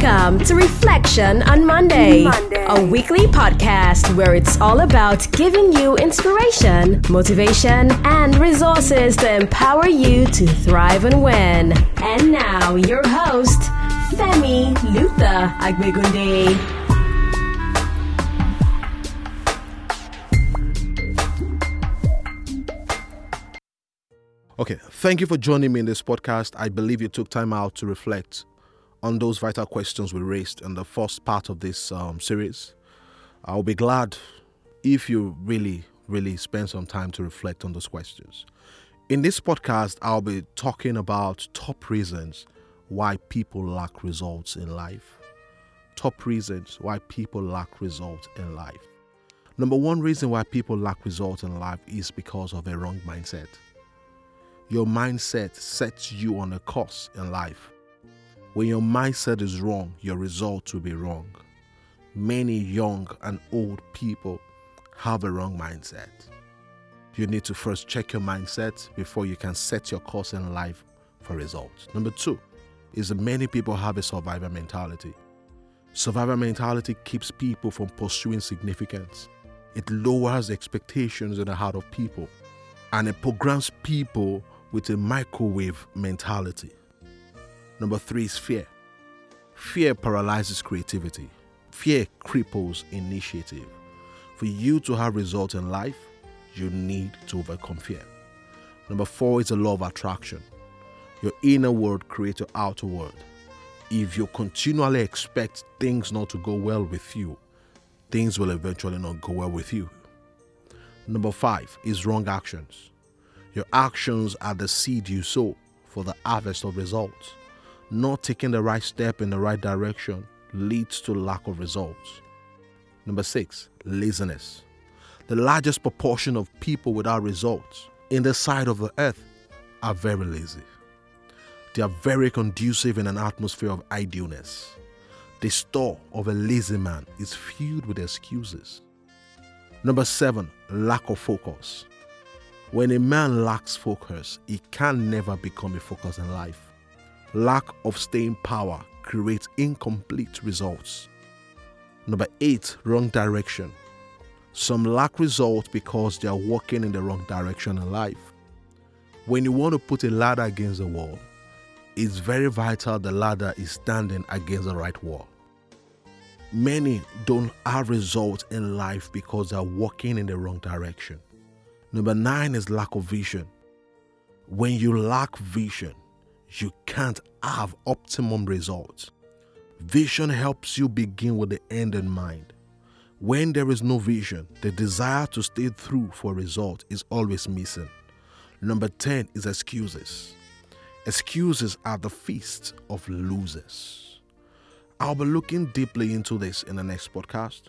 Welcome to Reflection on Monday, Monday. a weekly podcast where it's all about giving you inspiration, motivation, and resources to empower you to thrive and win. And now, your host, Femi Luther Agbegunde. Okay, thank you for joining me in this podcast. I believe you took time out to reflect on those vital questions we raised in the first part of this um, series. I'll be glad if you really, really spend some time to reflect on those questions. In this podcast, I'll be talking about top reasons why people lack results in life. Top reasons why people lack results in life. Number one reason why people lack results in life is because of a wrong mindset. Your mindset sets you on a course in life. When your mindset is wrong, your results will be wrong. Many young and old people have a wrong mindset. You need to first check your mindset before you can set your course in life for results. Number two is that many people have a survivor mentality. Survivor mentality keeps people from pursuing significance. It lowers expectations in the heart of people and it programs people with a microwave mentality. Number three is fear. Fear paralyzes creativity. Fear cripples initiative. For you to have results in life, you need to overcome fear. Number four is the law of attraction. Your inner world creates your outer world. If you continually expect things not to go well with you, things will eventually not go well with you. Number five is wrong actions. Your actions are the seed you sow for the harvest of results. Not taking the right step in the right direction leads to lack of results. Number six, laziness. The largest proportion of people without results in the side of the earth are very lazy. They are very conducive in an atmosphere of idleness. The store of a lazy man is filled with excuses. Number seven, lack of focus. When a man lacks focus, he can never become a focus in life. Lack of staying power creates incomplete results. Number eight, wrong direction. Some lack results because they are walking in the wrong direction in life. When you want to put a ladder against the wall, it's very vital the ladder is standing against the right wall. Many don't have results in life because they are walking in the wrong direction. Number nine is lack of vision. When you lack vision, you can't have optimum results. Vision helps you begin with the end in mind. When there is no vision, the desire to stay through for result is always missing. Number 10 is excuses. Excuses are the feast of losers. I'll be looking deeply into this in the next podcast,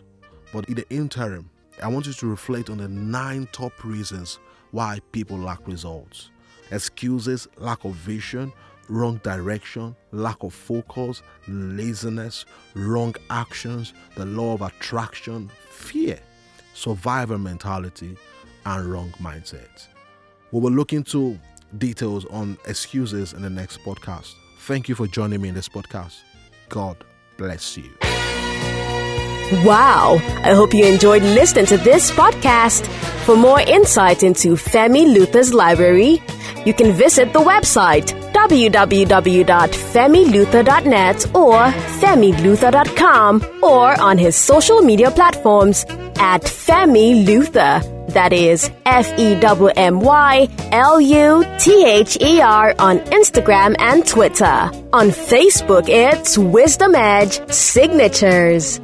but in the interim, I want you to reflect on the nine top reasons why people lack results excuses, lack of vision, wrong direction, lack of focus, laziness, wrong actions, the law of attraction, fear, survivor mentality, and wrong mindset. We will look into details on excuses in the next podcast. Thank you for joining me in this podcast. God bless you. Wow! I hope you enjoyed listening to this podcast. For more insight into Femi Luther's library, you can visit the website www.femiluther.net or femiluther.com or on his social media platforms at Femi Luther. That is F E W M Y L U T H E R on Instagram and Twitter. On Facebook, it's Wisdom Edge Signatures.